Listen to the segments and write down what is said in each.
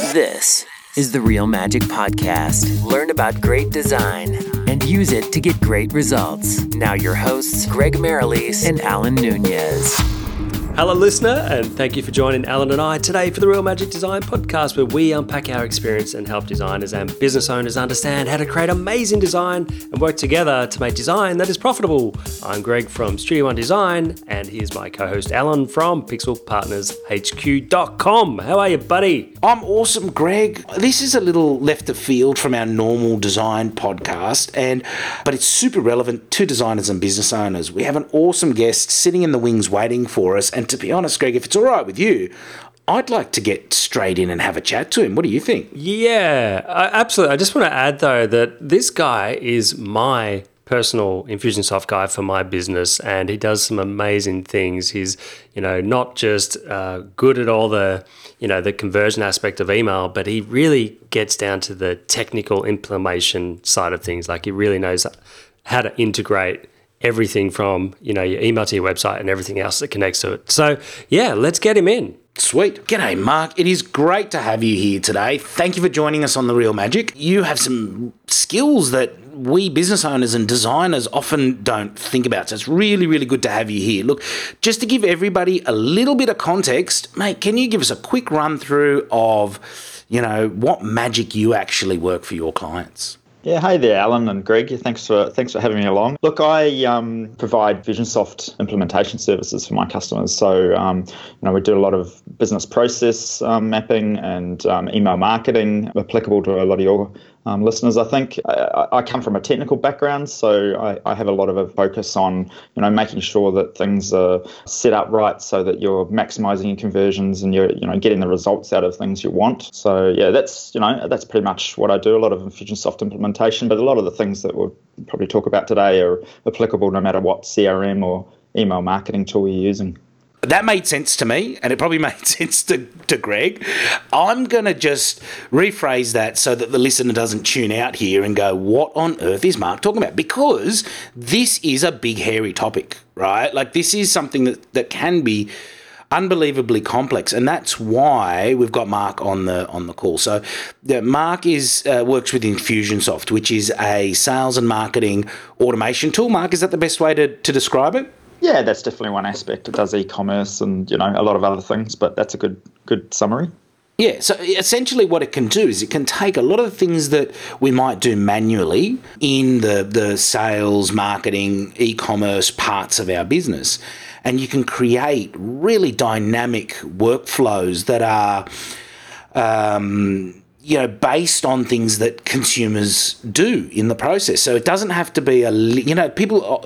This is the Real Magic Podcast. Learn about great design and use it to get great results. Now, your hosts, Greg Merrilees and Alan Nunez. Hello, listener, and thank you for joining Alan and I today for the Real Magic Design podcast, where we unpack our experience and help designers and business owners understand how to create amazing design and work together to make design that is profitable. I'm Greg from Studio One Design, and here's my co host Alan from PixelPartnersHQ.com. How are you, buddy? I'm awesome, Greg. This is a little left of field from our normal design podcast, and but it's super relevant to designers and business owners. We have an awesome guest sitting in the wings waiting for us, and to be honest, Greg, if it's all right with you, I'd like to get straight in and have a chat to him. What do you think? Yeah, absolutely. I just want to add though that this guy is my personal Infusionsoft guy for my business, and he does some amazing things. He's, you know, not just uh, good at all the, you know, the conversion aspect of email, but he really gets down to the technical implementation side of things. Like he really knows how to integrate everything from you know your email to your website and everything else that connects to it. So yeah, let's get him in. Sweet. G'day, Mark. It is great to have you here today. Thank you for joining us on The Real Magic. You have some skills that we business owners and designers often don't think about. So it's really, really good to have you here. Look, just to give everybody a little bit of context, mate, can you give us a quick run through of, you know, what magic you actually work for your clients? Yeah, hey there, Alan and Greg. Thanks for thanks for having me along. Look, I um, provide Infusionsoft implementation services for my customers. So, um, you know, we do a lot of business process um, mapping and um, email marketing, applicable to a lot of your um, listeners. I think I, I, come from a technical background, so I, I, have a lot of a focus on you know making sure that things are set up right so that you're maximizing your conversions and you're you know getting the results out of things you want. So yeah, that's you know that's pretty much what I do. A lot of Infusionsoft implementation, but a lot of the things that we'll probably talk about today are applicable no matter what CRM or email marketing tool you're using that made sense to me, and it probably made sense to, to Greg. I'm going to just rephrase that so that the listener doesn't tune out here and go, What on earth is Mark talking about? Because this is a big, hairy topic, right? Like, this is something that, that can be unbelievably complex, and that's why we've got Mark on the on the call. So, yeah, Mark is uh, works with Infusionsoft, which is a sales and marketing automation tool. Mark, is that the best way to, to describe it? Yeah, that's definitely one aspect. It does e-commerce and you know a lot of other things, but that's a good good summary. Yeah, so essentially what it can do is it can take a lot of the things that we might do manually in the, the sales, marketing, e commerce parts of our business, and you can create really dynamic workflows that are. Um, you know, based on things that consumers do in the process. So it doesn't have to be a, you know, people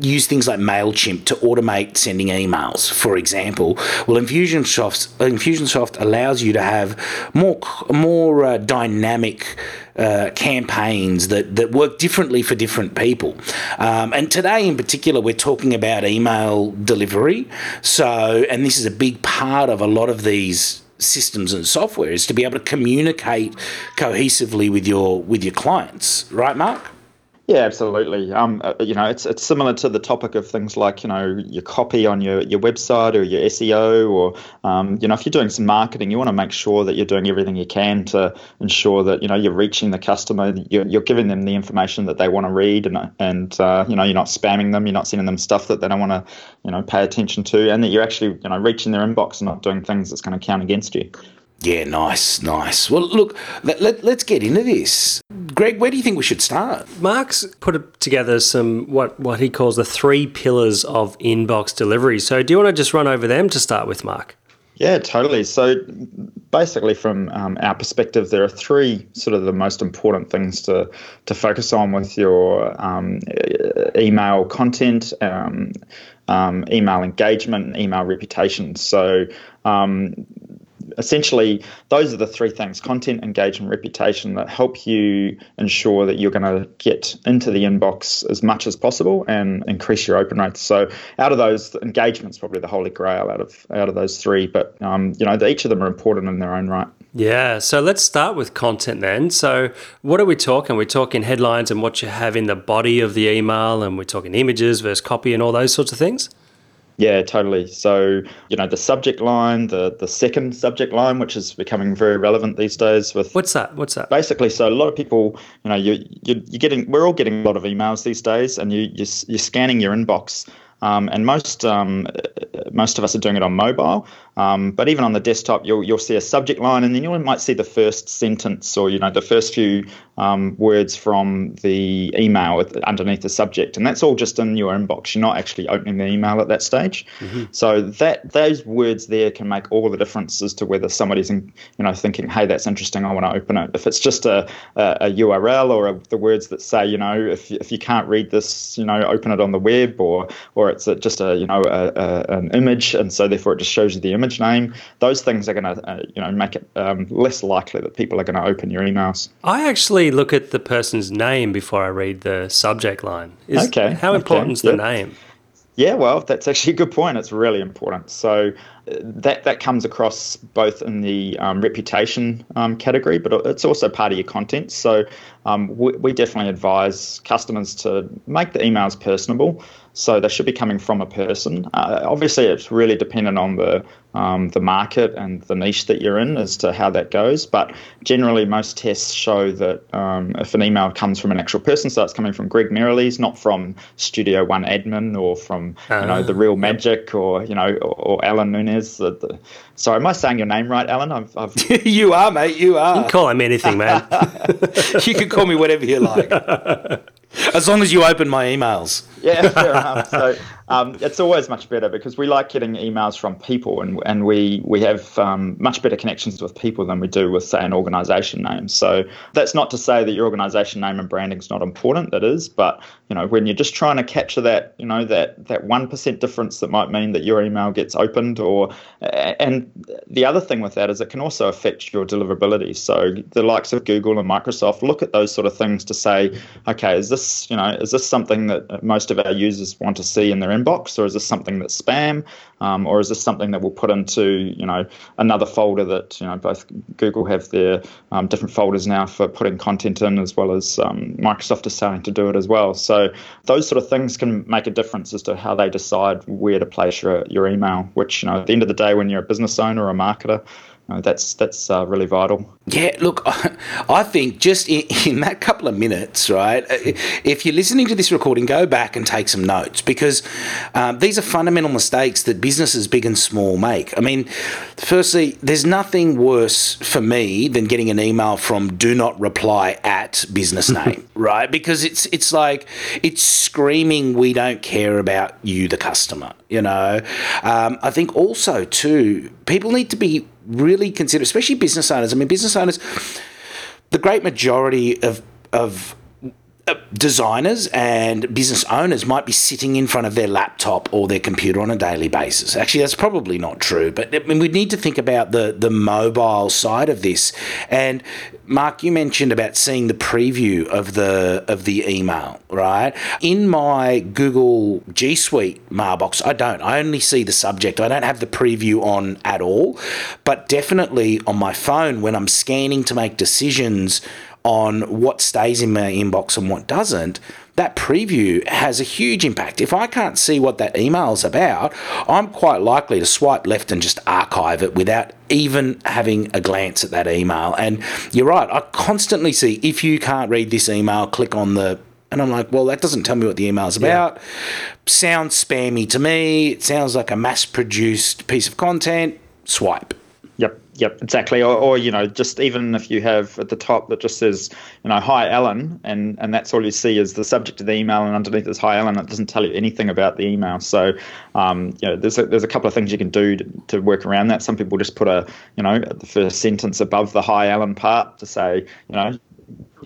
use things like MailChimp to automate sending emails, for example. Well, Infusionsoft, Infusionsoft allows you to have more, more uh, dynamic uh, campaigns that, that work differently for different people. Um, and today, in particular, we're talking about email delivery. So, and this is a big part of a lot of these systems and software is to be able to communicate cohesively with your with your clients, right, Mark? Yeah, absolutely. Um, uh, you know, it's it's similar to the topic of things like you know your copy on your, your website or your SEO, or um, you know if you're doing some marketing, you want to make sure that you're doing everything you can to ensure that you know you're reaching the customer, you're, you're giving them the information that they want to read, and and uh, you know you're not spamming them, you're not sending them stuff that they don't want to you know pay attention to, and that you're actually you know reaching their inbox and not doing things that's going to count against you. Yeah, nice, nice. Well, look, let, let, us get into this. Greg, where do you think we should start? Mark's put together some what, what he calls the three pillars of inbox delivery. So, do you want to just run over them to start with, Mark? Yeah, totally. So, basically, from um, our perspective, there are three sort of the most important things to to focus on with your um, email content, um, um email engagement, and email reputation. So, um, essentially, those are the three things content, engagement, reputation that help you ensure that you're going to get into the inbox as much as possible and increase your open rates. So, out of those, engagement's probably the holy grail out of out of those three. But um, you know, each of them are important in their own right. Yeah, so let's start with content then. So, what are we talking? We're talking headlines and what you have in the body of the email, and we're talking images versus copy and all those sorts of things. Yeah, totally. So, you know, the subject line, the the second subject line, which is becoming very relevant these days with What's that? What's that? basically so a lot of people you know you, you you're getting we're all getting a lot of emails these days and you you're, you're scanning your inbox um, and most um, most of us are doing it on mobile um, but even on the desktop you'll you'll see a subject line and then you might see the first sentence or you know the first few um, words from the email underneath the subject. And that's all just in your inbox. You're not actually opening the email at that stage. Mm-hmm. so that those words there can make all the difference as to whether somebody's in, you know thinking hey that's interesting. I want to open it. If it's just a, a, a URL or a, the words that say you know if, if you can't read this you know open it on the web or or it's a, just a you know a, an image. And so therefore it just shows you the image name. Those things are going to, uh, you know, make it um, less likely that people are going to open your emails. I actually look at the person's name before I read the subject line. Is, okay. How important is the name? Yeah, well, that's actually a good point. It's really important. So uh, that that comes across both in the um, reputation um, category, but it's also part of your content. So um, we, we, definitely advise customers to make the emails personable. So they should be coming from a person. Uh, obviously, it's really dependent on the um, the market and the niche that you're in as to how that goes. But generally, most tests show that um, if an email comes from an actual person, so it's coming from Greg Merrilees, not from Studio One admin or from uh, you know the Real Magic or you know or, or Alan Nunez. The, the, sorry, am I saying your name right, Alan? I've, I've... you are, mate. You are. You can call him anything, man. you can call me whatever you like. As long as you open my emails. Yeah, fair enough. So um, it's always much better because we like getting emails from people, and and we we have um, much better connections with people than we do with say an organisation name. So that's not to say that your organisation name and branding is not important. That is, but you know when you're just trying to capture that you know that that one percent difference that might mean that your email gets opened, or and the other thing with that is it can also affect your deliverability. So the likes of Google and Microsoft look at those sort of things to say, okay, is this you know is this something that most of our users want to see in their inbox, or is this something that's spam, um, or is this something that we'll put into you know another folder that you know both Google have their um, different folders now for putting content in, as well as um, Microsoft is starting to do it as well. So those sort of things can make a difference as to how they decide where to place your your email. Which you know at the end of the day, when you're a business owner or a marketer, uh, that's that's uh, really vital. Yeah, look, I think just in, in, that couple of minutes, right? Uh, if you're listening to this recording, go back and take some notes because um, these are fundamental mistakes that businesses big and small make. I mean, firstly, there's nothing worse for me than getting an email from "Do not reply at business name," right? Because it's it's like it's screaming, "We don't care about you, the customer." You know, um, I think also too, people need to be really consider, especially business owners. I mean, business owners, the great majority of of Uh, designers and business owners might be sitting in front of their laptop or their computer on a daily basis. Actually, that's probably not true, but I mean, we need to think about the the mobile side of this. And Mark, you mentioned about seeing the preview of the of the email, right? In my Google G Suite mailbox, I don't. I only see the subject. I don't have the preview on at all. But definitely on my phone when I'm scanning to make decisions on what stays in my inbox and what doesn't, that preview has a huge impact. If I can't see what that email is about, I'm quite likely to swipe left and just archive it without even having a glance at that email. And you're right, I constantly see if you can't read this email, click on the and I'm like, well, that doesn't tell me what the email is about. Yeah. Sounds spammy to me. It sounds like a mass produced piece of content. Swipe. Yep, exactly. Or, or, you know, just even if you have at the top that just says, you know, hi Alan, and and that's all you see is the subject of the email, and underneath is hi Alan. It doesn't tell you anything about the email. So, um, you know, there's a, there's a couple of things you can do to, to work around that. Some people just put a, you know, the first sentence above the hi Alan part to say, you know,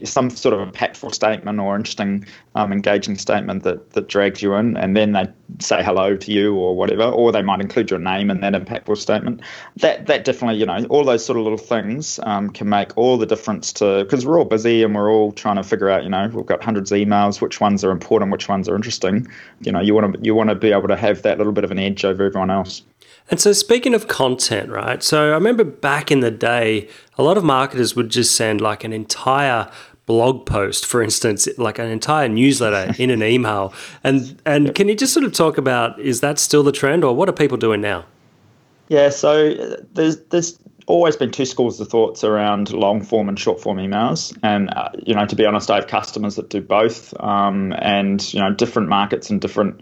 some sort of impactful statement or interesting, um, engaging statement that, that drags you in, and then they say hello to you or whatever, or they might include your name in that impactful statement. That that definitely, you know, all those sort of little things um, can make all the difference to because we're all busy and we're all trying to figure out, you know, we've got hundreds of emails, which ones are important, which ones are interesting. You know, you want to you want to be able to have that little bit of an edge over everyone else. And so, speaking of content, right? So, I remember back in the day, a lot of marketers would just send like an entire blog post, for instance, like an entire newsletter in an email. And and can you just sort of talk about is that still the trend, or what are people doing now? Yeah, so uh, there's there's always been two schools of thoughts around long form and short form emails, and uh, you know to be honest, I have customers that do both, um, and you know different markets and different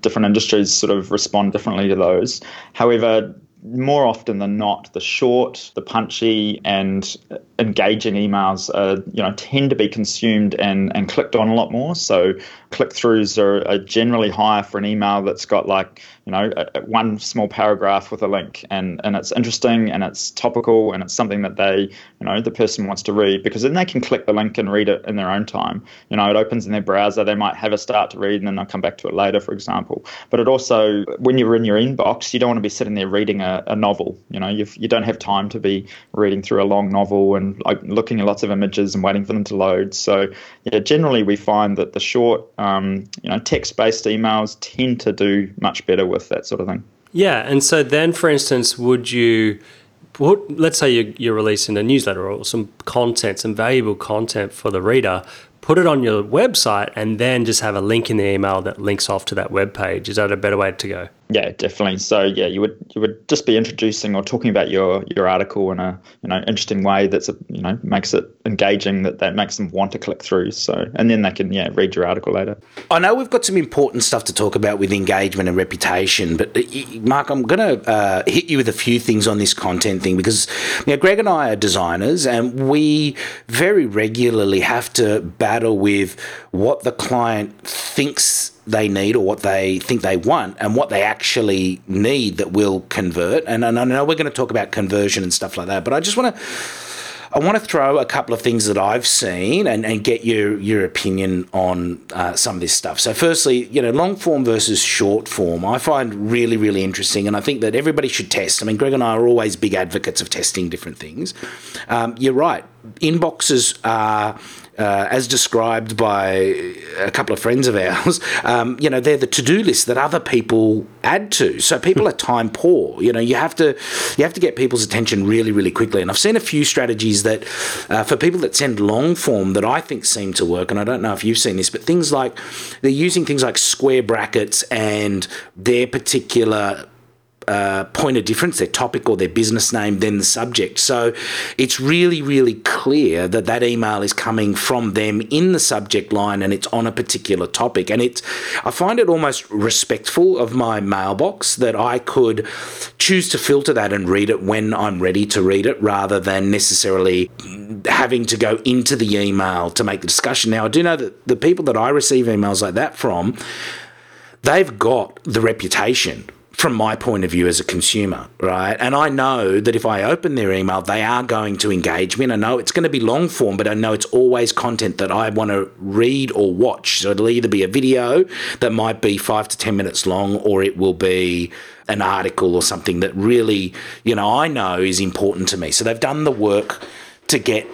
different industries sort of respond differently to those. However, more often than not, the short, the punchy, and engaging emails, uh, you know, tend to be consumed and, and clicked on a lot more. So click throughs are, are, generally higher for an email that's got like you know one small paragraph with a link. And and it's interesting and it's topical and it's something that they you know the person wants to read because then they can click the link and read it in their own time. You know it opens in their browser. They might have a start to read and then they'll come back to it later for example. But it also when you're in your inbox you don't want to be sitting there reading a, a novel. You know you you don't have time to be reading through a long novel and looking at lots of images and waiting for them to load. So yeah generally we find that the short um, you know, text-based emails tend to do much better with that sort of thing. Yeah, and so then, for instance, would you put, let's say you're, you're releasing a newsletter or some content, some valuable content for the reader, put it on your website, and then just have a link in the email that links off to that web page. Is that a better way to go? Yeah, definitely. So yeah, you would you would just be introducing or talking about your your article in a you know interesting way that's a, you know makes it engaging that that makes them want to click through. So and then they can yeah read your article later. I know we've got some important stuff to talk about with engagement and reputation, but uh, Mark, I'm going to uh, hit you with a few things on this content thing because you know, Greg and I are designers and we very regularly have to battle with what the client thinks they need or what they think they want and what they actually need that will convert. And, and I know we're going to talk about conversion and stuff like that, but I just want to. I want to throw a couple of things that I've seen and, and get your your opinion on uh, some of this stuff. So, firstly, you know, long form versus short form, I find really really interesting, and I think that everybody should test. I mean, Greg and I are always big advocates of testing different things. Um, you're right. Inboxes are uh, as described by a couple of friends of ours, um, you know, they're the to-do list that other people add to. So people are time poor. You know, you have to you have to get people's attention really, really quickly. And I've seen a few strategies that uh, for people that send long form that I think seem to work. And I don't know if you've seen this, but things like they're using things like square brackets and their particular uh, point of difference, their topic or their business name, then the subject. So it's really, really clear that that email is coming from them in the subject line and it's on a particular topic. And it's, I find it almost respectful of my mailbox that I could choose to filter that and read it when I'm ready to read it rather than necessarily having to go into the email to make the discussion. Now, I do know that the people that I receive emails like that from, they've got the reputation from my point of view as a consumer, right? And I know that if I open their email, they are going to engage me. And I know it's going to be long form, but I know it's always content that I want to read or watch. So it'll either be a video that might be five to 10 minutes long, or it will be an article or something that really, you know, I know is important to me. So they've done the work to get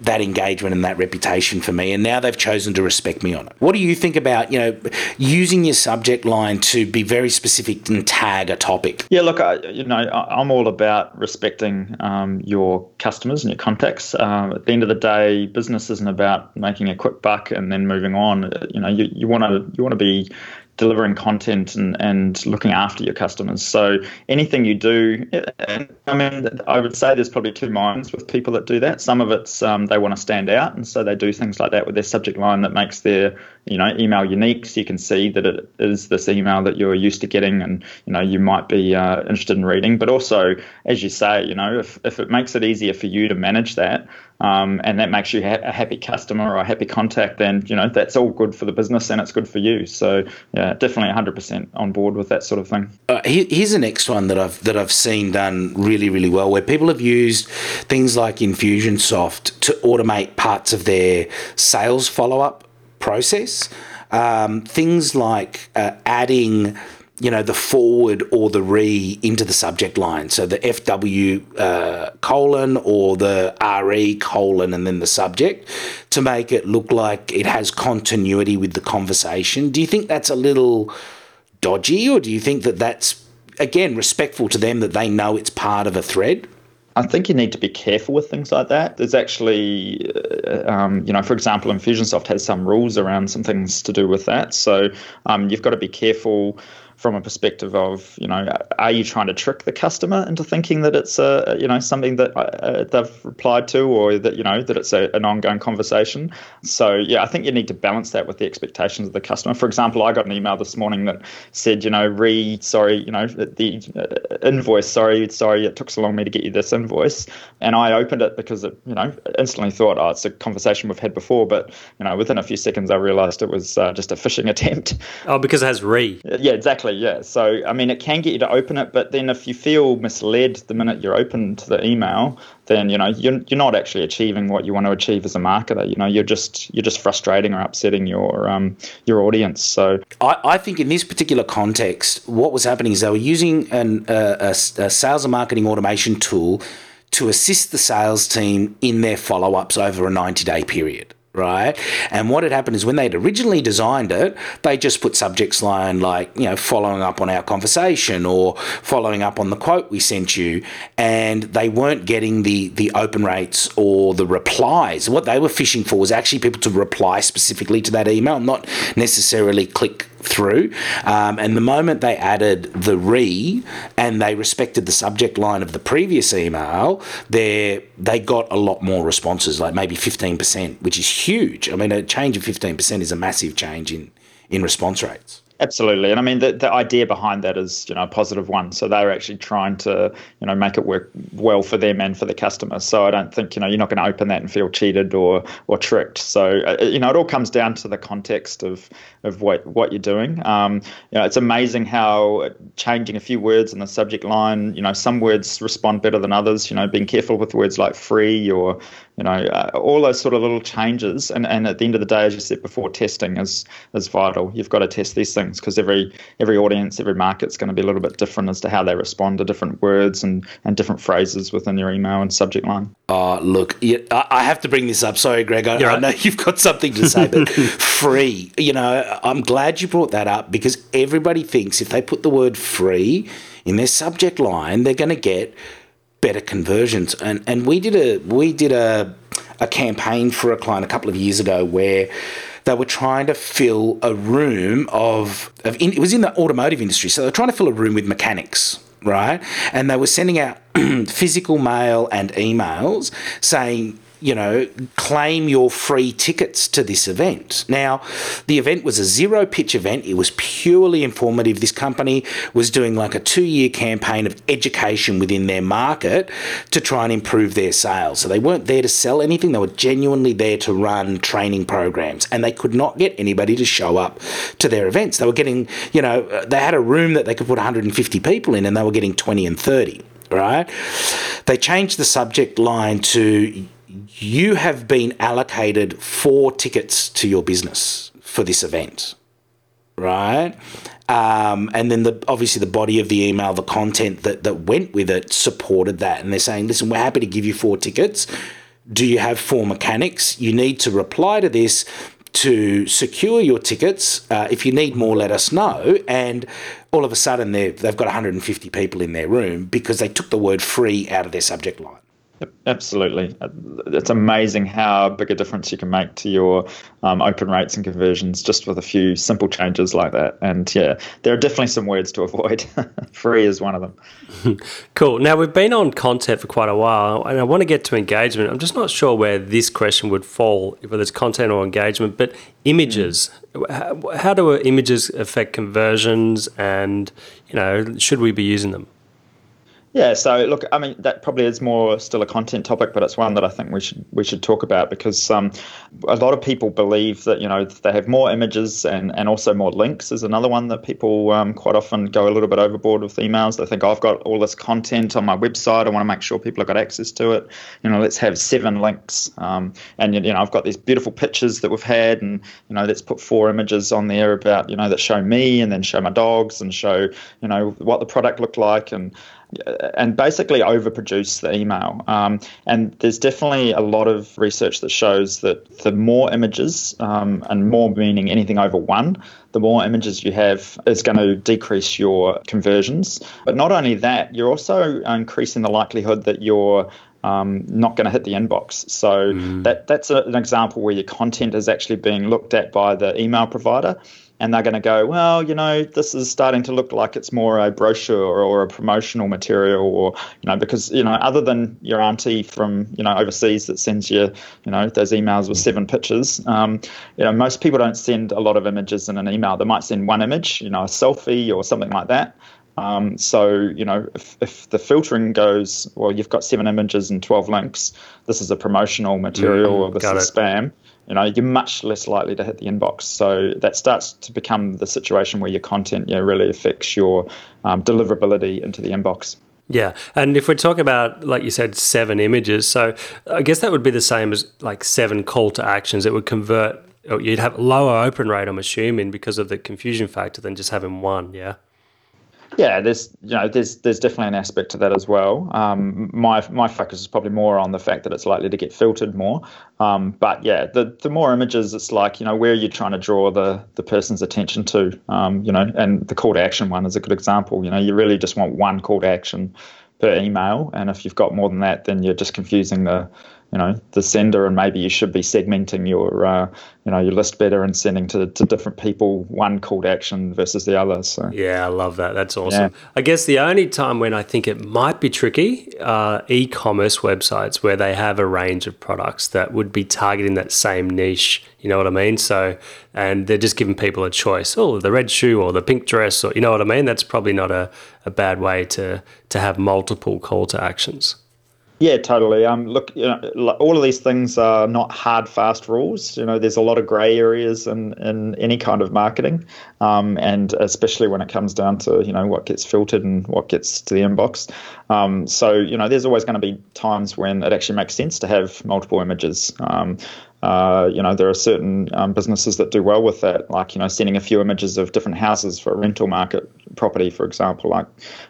that engagement and that reputation for me and now they've chosen to respect me on it. What do you think about you know using your subject line to be very specific and tag a topic? Yeah look I, you know i'm all about respecting um, your customers and your contacts. Um, at the end of the day business isn't about making a quick buck and then moving on. You know you want to you want to be delivering content and, and looking after your customers. So anything you do, I mean, I would say there's probably two minds with people that do that. Some of it's um, they want to stand out, and so they do things like that with their subject line that makes their you know email unique, so you can see that it is this email that you're used to getting, and you know you might be uh, interested in reading. But also, as you say, you know, if if it makes it easier for you to manage that, um, and that makes you ha- a happy customer or a happy contact, then you know that's all good for the business and it's good for you. So yeah, definitely 100% on board with that sort of thing. Uh, here's the next one that I've that I've seen done really really well, where people have used things like Infusionsoft to automate parts of their sales follow up process. Um, things like uh, adding you know, the forward or the re into the subject line. So the FW uh, colon or the RE colon and then the subject to make it look like it has continuity with the conversation. Do you think that's a little dodgy or do you think that that's, again, respectful to them that they know it's part of a thread? I think you need to be careful with things like that. There's actually, uh, um, you know, for example, Infusionsoft has some rules around some things to do with that. So um, you've got to be careful from a perspective of you know are you trying to trick the customer into thinking that it's a you know something that uh, they've replied to or that you know that it's a, an ongoing conversation? So yeah i think you need to balance that with the expectations of the customer. For example i got an email this morning that said you know re sorry you know the uh, invoice sorry sorry it took so long me to get you this invoice. And i opened it because it you know instantly thought oh it's a conversation we've had before. But you know within a few seconds i realized it was uh, just a phishing attempt. Oh because it has re. Yeah exactly Exactly, yeah. So, I mean, it can get you to open it, but then if you feel misled the minute you're open to the email, then you know you're, you're not actually achieving what you want to achieve as a marketer. You know, you're just you're just frustrating or upsetting your um, your audience. So, I, I think in this particular context, what was happening is they were using an, uh, a, a sales and marketing automation tool to assist the sales team in their follow ups over a 90 day period right? And what had happened is when they'd originally designed it, they just put subjects line like, you know, following up on our conversation or following up on the quote we sent you, and they weren't getting the the open rates or the replies. What they were fishing for was actually people to reply specifically to that email, not necessarily click through. Um, and the moment they added the re and they respected the subject line of the previous email, they they got a lot more responses, like maybe 15%, which is huge. I mean, a change of 15% is a massive change in, in response rates. Absolutely, and I mean the, the idea behind that is you know a positive one. So they're actually trying to you know make it work well for them and for the customer. So I don't think you know you're not going to open that and feel cheated or or tricked. So uh, you know it all comes down to the context of of what what you're doing. Um, you know it's amazing how changing a few words in the subject line. You know some words respond better than others. You know being careful with words like free or you know uh, all those sort of little changes. And and at the end of the day, as you said before, testing is is vital. You've got to test these things because every every audience, every market's going to be a little bit different as to how they respond to different words and, and different phrases within your email and subject line. Oh, look, I have to bring this up. Sorry, Greg. I, right. I know you've got something to say, but free. You know, I'm glad you brought that up because everybody thinks if they put the word free in their subject line, they're going to get better conversions. And and we did a we did a a campaign for a client a couple of years ago where they were trying to fill a room of, of in, it was in the automotive industry, so they were trying to fill a room with mechanics, right? And they were sending out physical mail and emails saying, you know, claim your free tickets to this event. Now, the event was a zero pitch event. It was purely informative. This company was doing like a two year campaign of education within their market to try and improve their sales. So they weren't there to sell anything, they were genuinely there to run training programs. And they could not get anybody to show up to their events. They were getting, you know, they had a room that they could put 150 people in and they were getting 20 and 30 right? They changed the subject line to you have been allocated four tickets to your business for this event, right? Um, and then the obviously the body of the email, the content that that went with it supported that, and they're saying, listen, we're happy to give you four tickets. Do you have four mechanics? You need to reply to this to secure your tickets. Uh, if you need more, let us know. And all of a sudden, they've got 150 people in their room because they took the word free out of their subject line. Absolutely. It's amazing how big a difference you can make to your um, open rates and conversions just with a few simple changes like that. And yeah, there are definitely some words to avoid. Free is one of them. cool. Now, we've been on content for quite a while, and I want to get to engagement. I'm just not sure where this question would fall, whether it's content or engagement, but images. Mm. How, how do images affect conversions, and you know, should we be using them? Yeah, so look, I mean, that probably is more still a content topic, but it's one that I think we should we should talk about because um, a lot of people believe that you know they have more images and, and also more links is another one that people um, quite often go a little bit overboard with emails. They think oh, I've got all this content on my website, I want to make sure people have got access to it. You know, let's have seven links, um, and you know I've got these beautiful pictures that we've had, and you know let's put four images on there about you know that show me and then show my dogs and show you know what the product looked like and and basically overproduce the email. Um, and there's definitely a lot of research that shows that the more images, um, and more meaning anything over one, the more images you have is going to decrease your conversions. But not only that, you're also increasing the likelihood that you're um, not going to hit the inbox. So mm. that that's a, an example where your content is actually being looked at by the email provider and they're going to go, well, you know, this is starting to look like it's more a brochure or, a promotional material, or you know, because you know, other than your auntie from you know overseas that sends you, you know, those emails with seven pictures, um, you know, most people don't send a lot of images in an email. They might send one image, you know, a selfie or something like that. Um, so, you know, if, if, the filtering goes, well, you've got seven images and 12 links, this is a promotional material mm, or this is it. spam, you know, you're much less likely to hit the inbox. So that starts to become the situation where your content, you know, really affects your um, deliverability into the inbox. Yeah. And if we're talking about, like you said, seven images, so I guess that would be the same as like seven call to actions. It would convert, you'd have lower open rate, I'm assuming, because of the confusion factor than just having one. Yeah. Yeah, there's you know there's there's definitely an aspect to that as well. Um, my my focus is probably more on the fact that it's likely to get filtered more. Um, but yeah, the the more images, it's like you know where are you're trying to draw the the person's attention to. Um, you know, and the call to action one is a good example. You know, you really just want one call to action per email, and if you've got more than that, then you're just confusing the you know the sender and maybe you should be segmenting your uh, you know your list better and sending to, to different people one call to action versus the other so. Yeah i love that. That's awesome. Yeah. i guess the only time when i think it might be tricky are e-commerce websites where they have a range of products that would be targeting that same niche you know what i mean? So and they're just giving people a choice. Oh the red shoe or the pink dress or you know what i mean? That's probably not a, a bad way to to have multiple call to actions yeah, totally. Um, look, you know, all of these things are not hard, fast rules. You know, there's a lot of grey areas in, in any kind of marketing, um, and especially when it comes down to you know what gets filtered and what gets to the inbox. Um, so you know, there's always going to be times when it actually makes sense to have multiple images. Um, uh, you know, there are certain um, businesses that do well with that, like you know, sending a few images of different houses for a rental market property, for example. Like,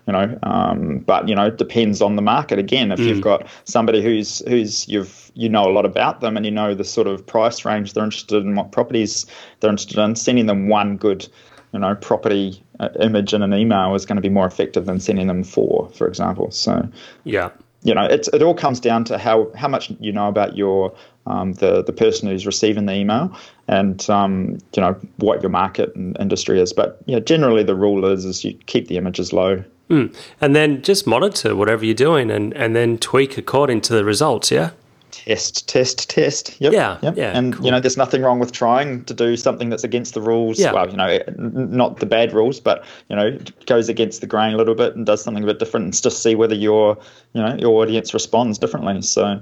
you know, um, but you know, it depends on the market. Again, if mm. you've got somebody who's who's you've you know a lot about them and you know the sort of price range they're interested in, what properties they're interested in, sending them one good, you know, property uh, image in an email is going to be more effective than sending them four, for example. So, yeah you know, it's, it all comes down to how, how much you know about your um, the the person who's receiving the email and um, you know what your market and industry is. But yeah, generally the rule is is you keep the images low. Mm. And then just monitor whatever you're doing and, and then tweak according to the results, yeah? Test, test, test. Yep. Yeah. Yep. Yeah. And, cool. you know, there's nothing wrong with trying to do something that's against the rules. Yeah. Well, you know, not the bad rules, but, you know, goes against the grain a little bit and does something a bit different and just see whether your, you know, your audience responds differently. So,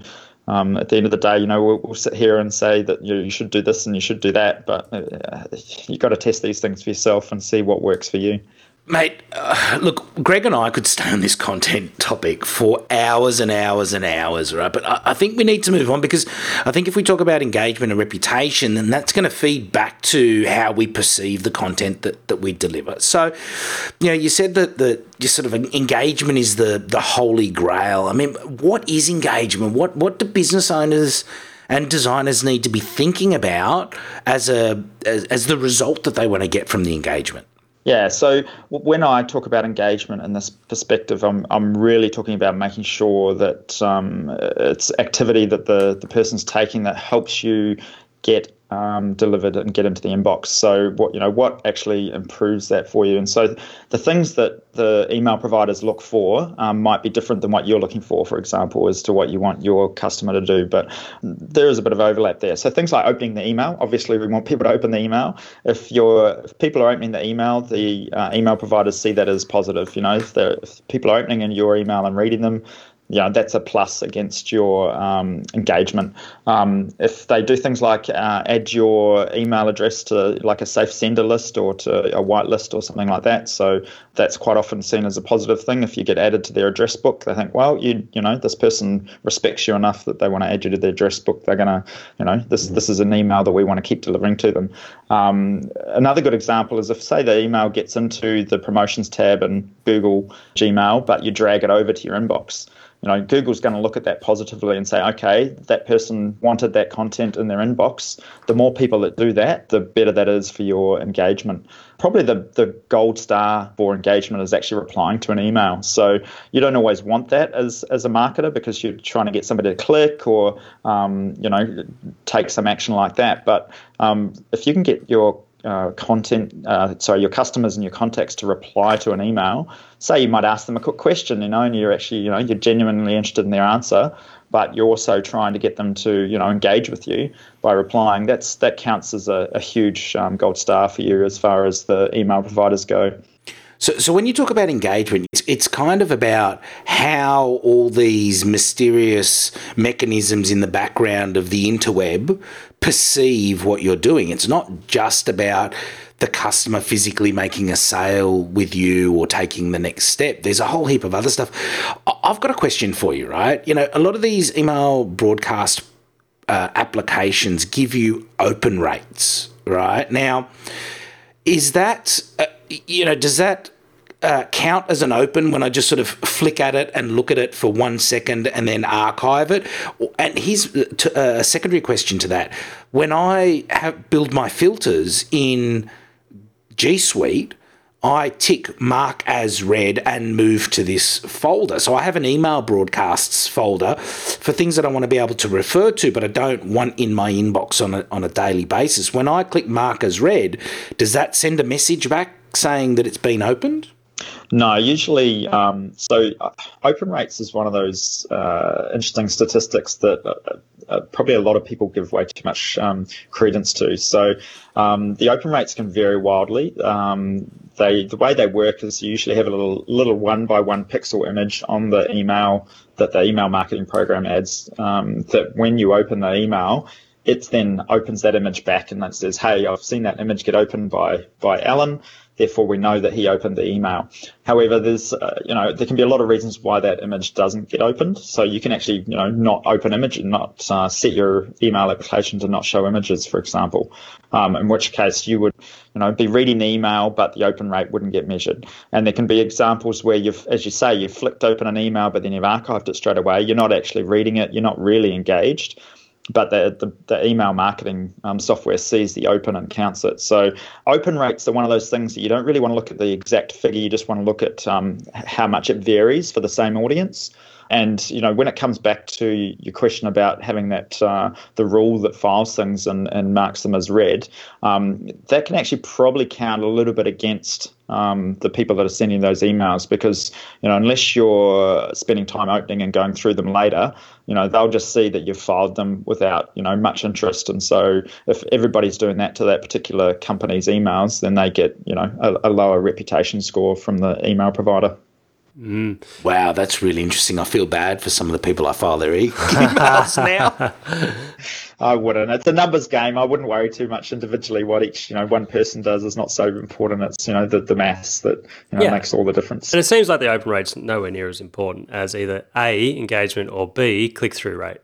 um, at the end of the day, you know, we'll, we'll sit here and say that you, know, you, should do this and you should do that, but uh, you've got to test these things for yourself and see what works for you. Mate, uh, look, Greg and I could stay on this content topic for hours and hours and hours, right? But I, I, think we need to move on because I think if we talk about engagement and reputation, then that's going to feed back to how we perceive the content that, that we deliver. So, you know, you said that the just sort of engagement is the the holy grail. I mean, what is engagement? What what do business owners and designers need to be thinking about as a as, as the result that they want to get from the engagement? Yeah, so when I talk about engagement in this perspective, I'm, I'm really talking about making sure that um, it's activity that the, the person's taking that helps you get um, delivered and get into the inbox. So what you know what actually improves that for you. And so the things that the email providers look for um, might be different than what you're looking for. For example, as to what you want your customer to do. But there is a bit of overlap there. So things like opening the email. Obviously, we want people to open the email. If you're if people are opening the email, the uh, email providers see that as positive. You know, if, if people are opening in your email and reading them, yeah, that's a plus against your um, engagement. Um, if they do things like uh, add your email address to like a safe sender list or to a whitelist or something like that, so that's quite often seen as a positive thing. If you get added to their address book, they think, well, you you know, this person respects you enough that they want to add you to their address book. They're gonna, you know, this this is an email that we want to keep delivering to them. Um, another good example is if say the email gets into the promotions tab in Google Gmail, but you drag it over to your inbox you know, Google's going to look at that positively and say, okay, that person wanted that content in their inbox. The more people that do that, the better that is for your engagement. Probably the, the gold star for engagement is actually replying to an email. So you don't always want that as, as a marketer because you're trying to get somebody to click or, um, you know, take some action like that. But um, if you can get your uh, content, uh, sorry, your customers and your contacts to reply to an email. Say you might ask them a quick question, you know, and you're actually, you know, you're genuinely interested in their answer, but you're also trying to get them to, you know, engage with you by replying. That's that counts as a, a huge um, gold star for you as far as the email providers go. So, so when you talk about engagement, it's, it's kind of about how all these mysterious mechanisms in the background of the interweb perceive what you're doing. It's not just about the customer physically making a sale with you or taking the next step. There's a whole heap of other stuff. I've got a question for you, right? You know, a lot of these email broadcast uh, applications give you open rates, right? Now, is that, uh, you know, does that uh, count as an open when I just sort of flick at it and look at it for one second and then archive it? And here's uh, uh, a secondary question to that. When I have build my filters in G Suite, I tick mark as read and move to this folder. So I have an email broadcasts folder for things that I want to be able to refer to, but I don't want in my inbox on a, on a daily basis. When I click mark as read, does that send a message back saying that it's been opened? No, usually, um, so uh, open rates is one of those uh, interesting statistics that uh, uh, probably a lot of people give way too much um, credence to. So um, the open rates can vary wildly. Um, they the way they work is you usually have a little little one by one pixel image on the email that the email marketing program adds. Um, that when you open the email, it then opens that image back and then says, "Hey, I've seen that image get opened by by Alan." Therefore, we know that he opened the email. However, there's, uh, you know, there can be a lot of reasons why that image doesn't get opened. So you can actually, you know, not open image and not uh, set your email application to not show images, for example. Um, in which case you would, you know, be reading the email, but the open rate wouldn't get measured. And there can be examples where you've, as you say, you've flicked open an email, but then you've archived it straight away. You're not actually reading it. You're not really engaged but the, the, the, email marketing um, software sees the open and counts it. So open rates are one of those things that you don't really want to look at the exact figure. You just want to look at um, how much it varies for the same audience. And you know, when it comes back to your question about having that uh, the rule that files things and, and marks them as read, um, that can actually probably count a little bit against um, the people that are sending those emails because you know unless you're spending time opening and going through them later, you know they'll just see that you've filed them without you know much interest. And so if everybody's doing that to that particular company's emails, then they get you know a, a lower reputation score from the email provider. Mm. Wow, that's really interesting. I feel bad for some of the people I file their emails now. I wouldn't. It's a numbers game. I wouldn't worry too much individually. What each you know one person does is not so important. It's you know the, the maths that you know, yeah. makes all the difference. And it seems like the open rate's nowhere near as important as either a engagement or b click through rate.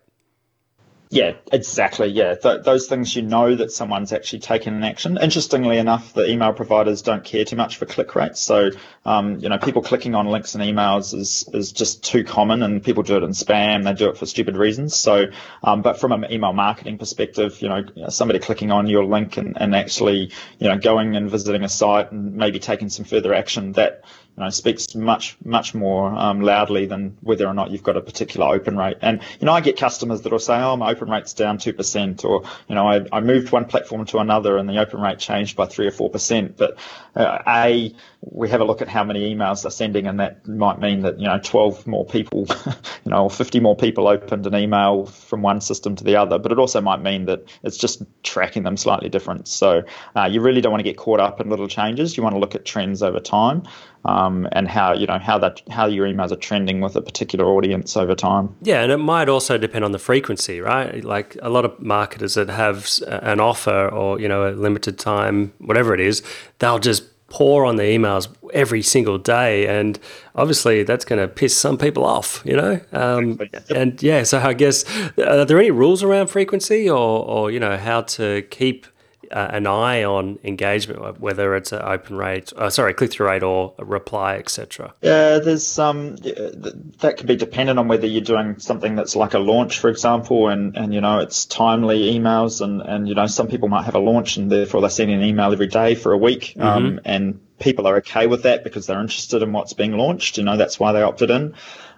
Yeah, exactly. Yeah, Th- those things you know that someone's actually taken an action. Interestingly enough, the email providers don't care too much for click rates. So, um, you know, people clicking on links and emails is is just too common, and people do it in spam. They do it for stupid reasons. So, um, but from an email marketing perspective, you know, somebody clicking on your link and, and actually, you know, going and visiting a site and maybe taking some further action that you know, speaks much much more um, loudly than whether or not you've got a particular open rate. And you know, I get customers that will say, "Oh, my open rate's down two percent," or you know, I, I moved one platform to another and the open rate changed by three or four percent. But uh, a we have a look at how many emails they're sending, and that might mean that you know 12 more people, you know, or 50 more people opened an email from one system to the other. But it also might mean that it's just tracking them slightly different. So uh, you really don't want to get caught up in little changes. You want to look at trends over time. Um, and how you know how that how your emails are trending with a particular audience over time. Yeah, and it might also depend on the frequency, right? Like a lot of marketers that have an offer or you know a limited time, whatever it is, they'll just pour on the emails every single day, and obviously that's going to piss some people off, you know. Um, and yeah, so I guess are there any rules around frequency, or or you know how to keep uh, an eye on engagement, whether it's an open rate, uh, sorry, click through rate or a reply, etc. Yeah, there's um that could be dependent on whether you're doing something that's like a launch, for example, and and you know it's timely emails, and and you know some people might have a launch and therefore they're sending an email every day for a week, mm-hmm. um, and people are okay with that because they're interested in what's being launched. You know that's why they opted in.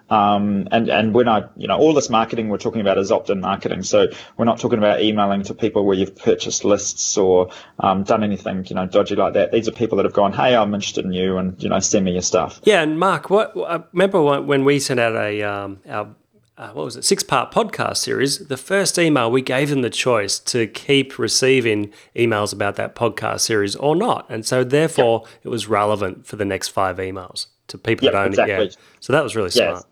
Um, and and when I, you know, all this marketing we're talking about is opt-in marketing. So we're not talking about emailing to people where you've purchased lists or um, done anything, you know, dodgy like that. These are people that have gone, hey, I'm interested in you, and you know, send me your stuff. Yeah, and Mark, what I remember when we sent out a um, our uh, what was it, six part podcast series, the first email we gave them the choice to keep receiving emails about that podcast series or not. And so therefore yep. it was relevant for the next five emails to people yep, that only exactly. yeah. So that was really smart. Yes.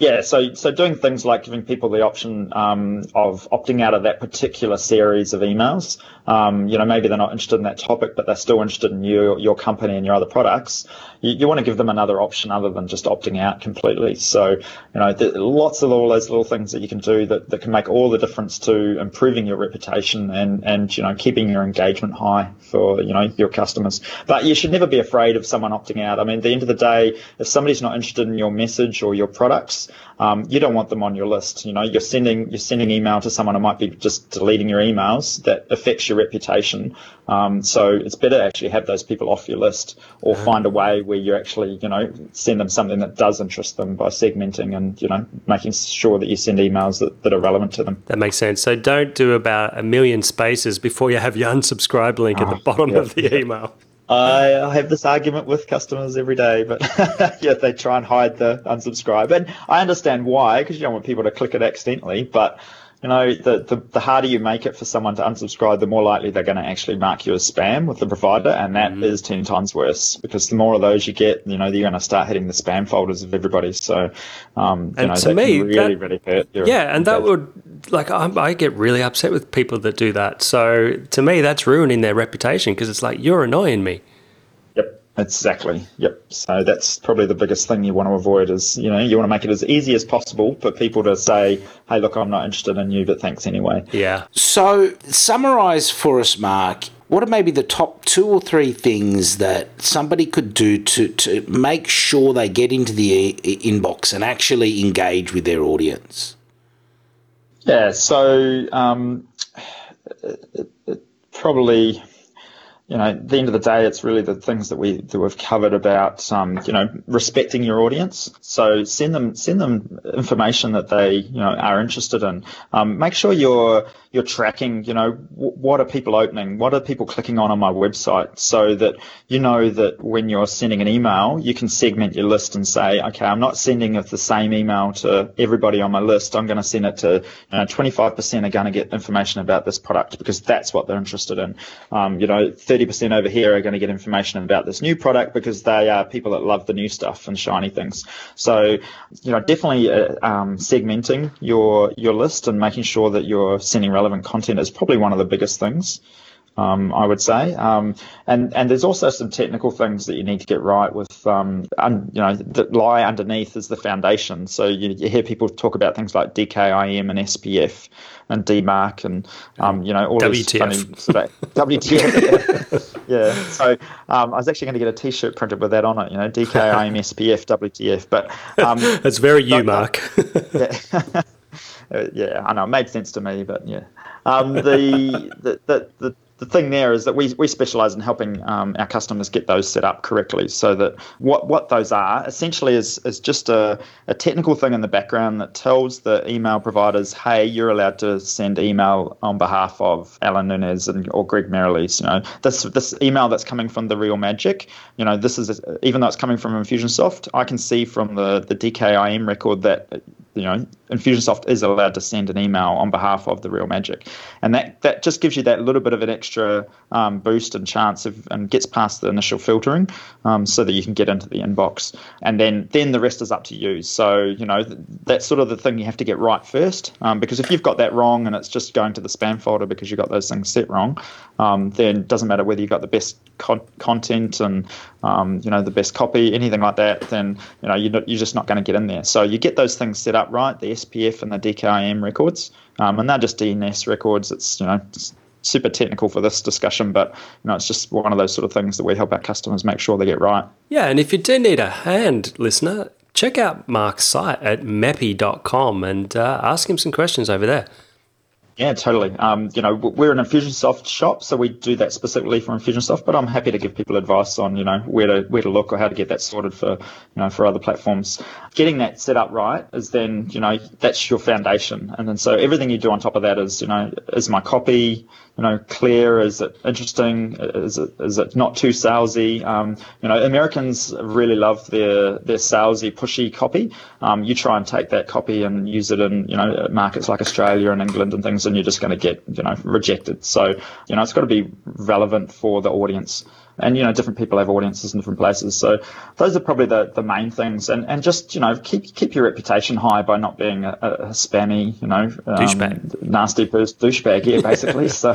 Yeah, so so doing things like giving people the option um, of opting out of that particular series of emails. Um, you know, maybe they're not interested in that topic, but they're still interested in you, your company, and your other products. You, you want to give them another option other than just opting out completely. So, you know, lots of all those little things that you can do that, that can make all the difference to improving your reputation and and you know keeping your engagement high for you know your customers. But you should never be afraid of someone opting out. I mean, at the end of the day, if somebody's not interested in your message or your products, um, you don't want them on your list. You know, you're sending you're sending email to someone who might be just deleting your emails. That affects your reputation. Um, so it's better to actually have those people off your list, or find a way where you actually you know send them something that does interest them by segmenting and you know making sure that you send emails that, that are relevant to them. That makes sense. So don't do about a million spaces before you have your unsubscribe link oh, at the ah, bottom yeah, of the yeah. email. I, I have this argument with customers every day, but yeah, they try and hide the unsubscribe. And I understand why, because you don't want people to click it accidentally. But you know, the, the, the, harder you make it for someone to unsubscribe, the more likely they're going to actually mark you as spam with the provider. And that mm-hmm. is 10 times worse because the more of those you get, you know, you're going to start hitting the spam folders of everybody. So, um, and know, to me, really, that, really hurt. yeah. And that would, like, I, I get really upset with people that do that. So to me, that's ruining their reputation because it's like, you're annoying me. Exactly. Yep. So that's probably the biggest thing you want to avoid is, you know, you want to make it as easy as possible for people to say, hey, look, I'm not interested in you, but thanks anyway. Yeah. So summarize for us, Mark, what are maybe the top two or three things that somebody could do to, to make sure they get into the inbox and actually engage with their audience? Yeah. So um, it, it probably you know, at the end of the day, it's really the things that we that we've covered about, um, you know, respecting your audience. So send them send them information that they you know are interested in. Um, make sure you're you're tracking, you know, w- what are people opening, what are people clicking on on my website, so that you know that when you're sending an email, you can segment your list and say, okay, I'm not sending the same email to everybody on my list. I'm going to send it to, you know, 25% are going to get information about this product because that's what they're interested in. Um, you know, 30% over here are going to get information about this new product because they are people that love the new stuff and shiny things. So, you know, definitely uh, um, segmenting your your list and making sure that you're sending relevant content is probably one of the biggest things. Um, I would say, um, and and there's also some technical things that you need to get right with, um, un, you know, that lie underneath is the foundation. So you, you, hear people talk about things like DKIM and SPF and DMARC and um, you know all WTF. this funny sort of WTF. yeah. So um, I was actually going to get a T-shirt printed with that on it. You know, DKIM, SPF, WTF. But um, that's very you, Mark. yeah. Uh, yeah, I know it made sense to me, but yeah. Um, the, the, the, the the thing there is that we, we specialize in helping um, our customers get those set up correctly so that what, what those are essentially is, is just a, a technical thing in the background that tells the email providers, hey, you're allowed to send email on behalf of Alan Nunez and, or Greg Merrilees. You know, this, this email that's coming from the Real Magic, you know, this is, even though it's coming from Infusionsoft, I can see from the, the DKIM record that you know Infusionsoft is allowed to send an email on behalf of the Real Magic, and that that just gives you that little bit of an extra um, boost and chance of and gets past the initial filtering, um, so that you can get into the inbox, and then then the rest is up to you. So you know that's sort of the thing you have to get right first, um, because if you've got that wrong and it's just going to the spam folder because you got those things set wrong, um, then it doesn't matter whether you got the best con- content and um, you know the best copy, anything like that, then you know you're, not, you're just not going to get in there. So you get those things set up right, the SPF and the DKIM records, um, and they're just DNS records. It's you know it's super technical for this discussion, but you know it's just one of those sort of things that we help our customers make sure they get right. Yeah, and if you do need a hand, listener, check out Mark's site at meppi.com and uh, ask him some questions over there. Yeah, totally. Um, you know, we're an Infusionsoft shop, so we do that specifically for Infusionsoft. But I'm happy to give people advice on, you know, where to where to look or how to get that sorted for, you know, for other platforms. Getting that set up right is then, you know, that's your foundation, and then so everything you do on top of that is, you know, is my copy, you know, clear? Is it interesting? Is it is it not too salesy? Um, you know, Americans really love their their salesy, pushy copy. Um, you try and take that copy and use it in you know markets like Australia and England and things, and you're just going to get you know rejected. So you know, it's got to be relevant for the audience and you know different people have audiences in different places. So those are probably the, the main things. And and just you know keep keep your reputation high by not being a, a spammy you know um, nasty person douchebag yeah basically. So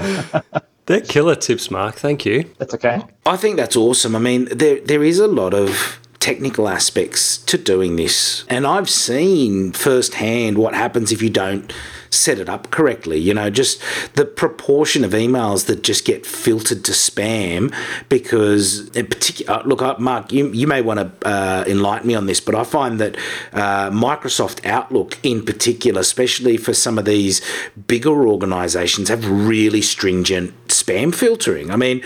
they're killer tips mark. Thank you. That's okay. I think that's awesome. I mean there there is a lot of technical aspects to doing this and i've seen firsthand what happens if you don't set it up correctly. You know, just the proportion of emails that just get filtered to spam because, in particular, uh, look, uh, Mark, you, you may want to uh, enlighten me on this, but I find that uh, Microsoft Outlook, in particular, especially for some of these bigger organizations, have really stringent spam filtering. I mean,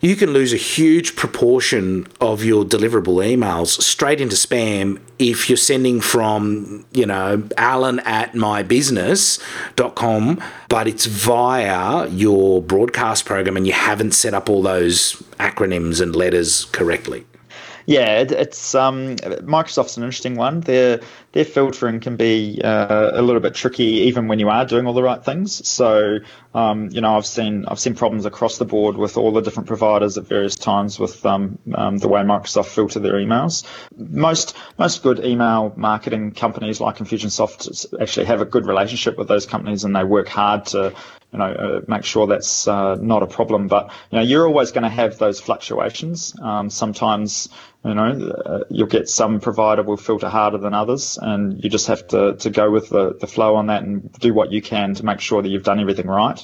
you can lose a huge proportion of your deliverable emails straight into spam if you're sending from, you know, alan at mybusiness.com, but it's via your broadcast program and you haven't set up all those acronyms and letters correctly. Yeah, it, it's um, Microsoft's an interesting one. Their their filtering can be uh, a little bit tricky, even when you are doing all the right things. So, um, you know, I've seen I've seen problems across the board with all the different providers at various times with um, um, the way Microsoft filter their emails. Most most good email marketing companies like Infusionsoft actually have a good relationship with those companies, and they work hard to you know, uh, make sure that's uh, not a problem. But you know, you're always going to have those fluctuations. Um, sometimes, you know, uh, you'll get some provider will filter harder than others, and you just have to to go with the the flow on that and do what you can to make sure that you've done everything right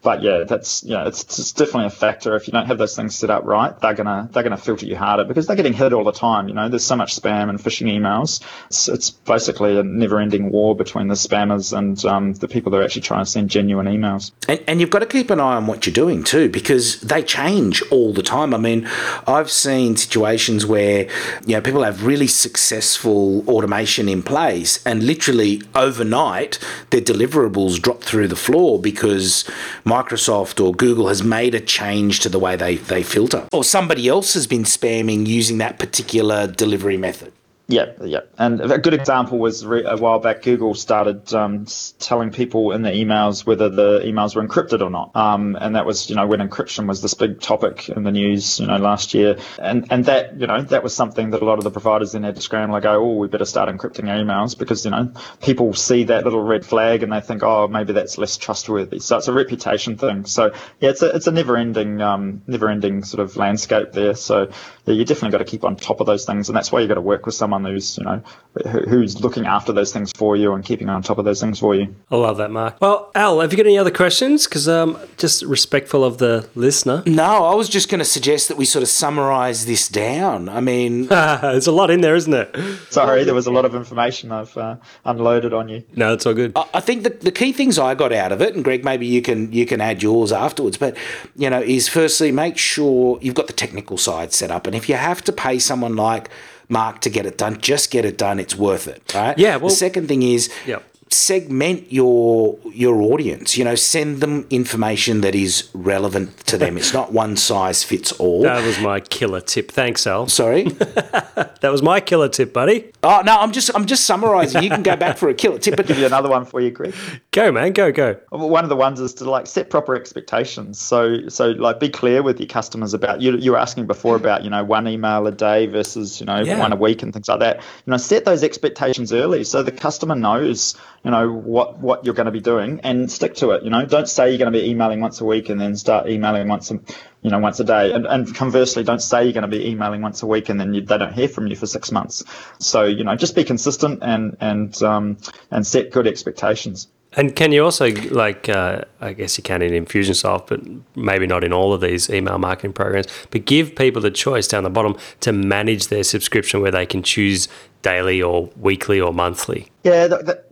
but yeah, that's yeah, it's, it's definitely a factor. If you don't have those things set up right, they're gonna they're gonna filter you harder because they're getting hit all the time. You know, there's so much spam and phishing emails. It's, it's basically a never-ending war between the spammers and um, the people that are actually trying to send genuine emails. And, and you've got to keep an eye on what you're doing too because they change all the time. I mean, I've seen situations where you know people have really successful automation in place, and literally overnight their deliverables drop through the floor because Microsoft or Google has made a change to the way they, they filter, or somebody else has been spamming using that particular delivery method. Yeah, yeah. And a good example was a while back, Google started um, telling people in the emails whether the emails were encrypted or not. Um, and that was, you know, when encryption was this big topic in the news, you know, last year. And and that, you know, that was something that a lot of the providers then had to scramble and go, oh, we better start encrypting our emails because, you know, people see that little red flag and they think, oh, maybe that's less trustworthy. So it's a reputation thing. So yeah, it's a it's a never ending um, never ending sort of landscape there. So yeah, you definitely got to keep on top of those things, and that's why you got to work with someone who's you know who's looking after those things for you and keeping on top of those things for you. I love that, Mark. Well, Al, have you got any other questions? Because um, just respectful of the listener. No, I was just going to suggest that we sort of summarise this down. I mean, there's a lot in there, isn't it? Sorry, there was a lot of information I've uh, unloaded on you. No, it's all good. I, I think the, the key things I got out of it, and Greg, maybe you can you can add yours afterwards. But you know, is firstly make sure you've got the technical side set up, and if you have to pay someone like Mark to get it done, just get it done. It's worth it, right? Yeah. Well, the second thing is, yep. Segment your your audience. You know, send them information that is relevant to them. It's not one size fits all. That was my killer tip. Thanks, Al. Sorry. that was my killer tip, buddy. Oh no, I'm just I'm just summarising. You can go back for a killer tip, but Give you another one for you, Greg. Go, man. Go, go. One of the ones is to like set proper expectations. So so like be clear with your customers about you. You were asking before about you know one email a day versus you know Yeah. one a week and things like that. You know, set those expectations early so the customer knows you know what what you're going to be doing and stick to it. You know, don't say you're going to be emailing once a week and then start emailing once a you know once a day. And, and conversely, don't say you're going to be emailing once a week and then you, they don't hear from you for six months. So you know, just be consistent and and um, and set good expectations. And can you also, like, uh, I guess you can in Infusionsoft, but maybe not in all of these email marketing programs, but give people the choice down the bottom to manage their subscription where they can choose daily or weekly or monthly. Yeah, that, that,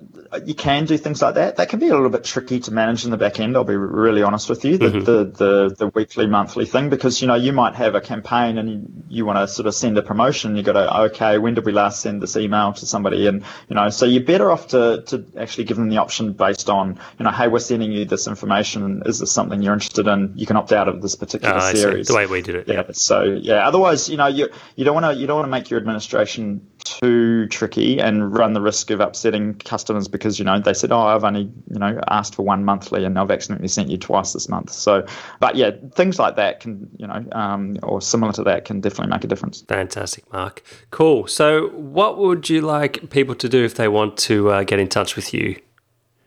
you can do things like that. That can be a little bit tricky to manage in the back end. I'll be really honest with you, the, mm-hmm. the, the, the weekly, monthly thing, because you know you might have a campaign and you, you want to sort of send a promotion. You got to okay, when did we last send this email to somebody? And you know, so you're better off to, to actually give them the option based on you know, hey, we're sending you this information. Is this something you're interested in? You can opt out of this particular ah, see. series. The way we did it. Yeah. So yeah. Otherwise, you know, you you don't want to you don't want to make your administration too tricky and run the risk of upsetting customers because you know they said, oh, I've only you know asked for one monthly and I've accidentally sent you twice this month. So, but yeah, things like that can you know um, or similar to that can definitely make a difference. Fantastic, Mark. Cool. So, what would you like people to do if they want to uh, get in touch with you?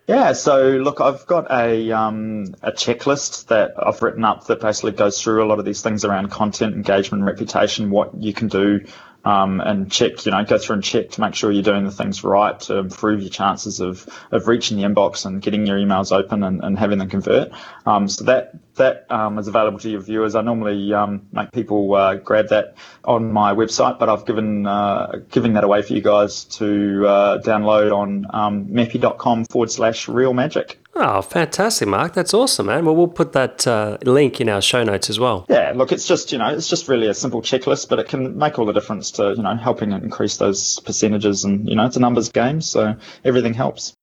Yeah, so look, I've got a um, a checklist that I've written up that basically goes through a lot of these things around content, engagement, reputation, what you can do, um, and check, you know, go through and check to make sure you're doing the things right to improve your chances of, of reaching the inbox and getting your emails open and, and having them convert. Um, so that that um, is available to your viewers. I normally um, make people uh, grab that on my website, but I've given uh, giving that away for you guys to uh, download on um, meppy.com forward slash real magic. Oh, fantastic, Mark. That's awesome, man. Well, we'll put that uh, link in our show notes as well. Yeah, look, it's just you know, it's just really a simple checklist, but it can make all the difference to you know helping increase those percentages, and you know, it's a numbers game, so everything helps.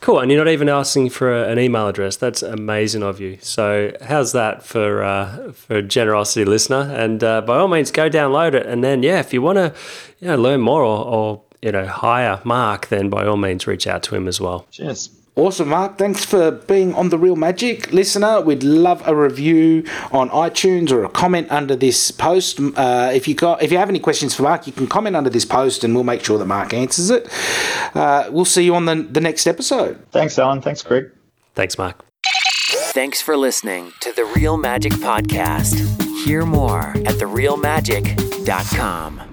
Cool. And you're not even asking for a, an email address. That's amazing of you. So, how's that for uh, for a generosity listener? And uh, by all means, go download it. And then, yeah, if you want to, you know, learn more or, or you know hire Mark, then by all means, reach out to him as well. Cheers. Awesome, Mark. Thanks for being on the Real Magic, listener. We'd love a review on iTunes or a comment under this post. Uh, if you got, if you have any questions for Mark, you can comment under this post, and we'll make sure that Mark answers it. Uh, we'll see you on the the next episode. Thanks, Alan. Thanks, Greg. Thanks, Mark. Thanks for listening to the Real Magic Podcast. Hear more at therealmagic.com.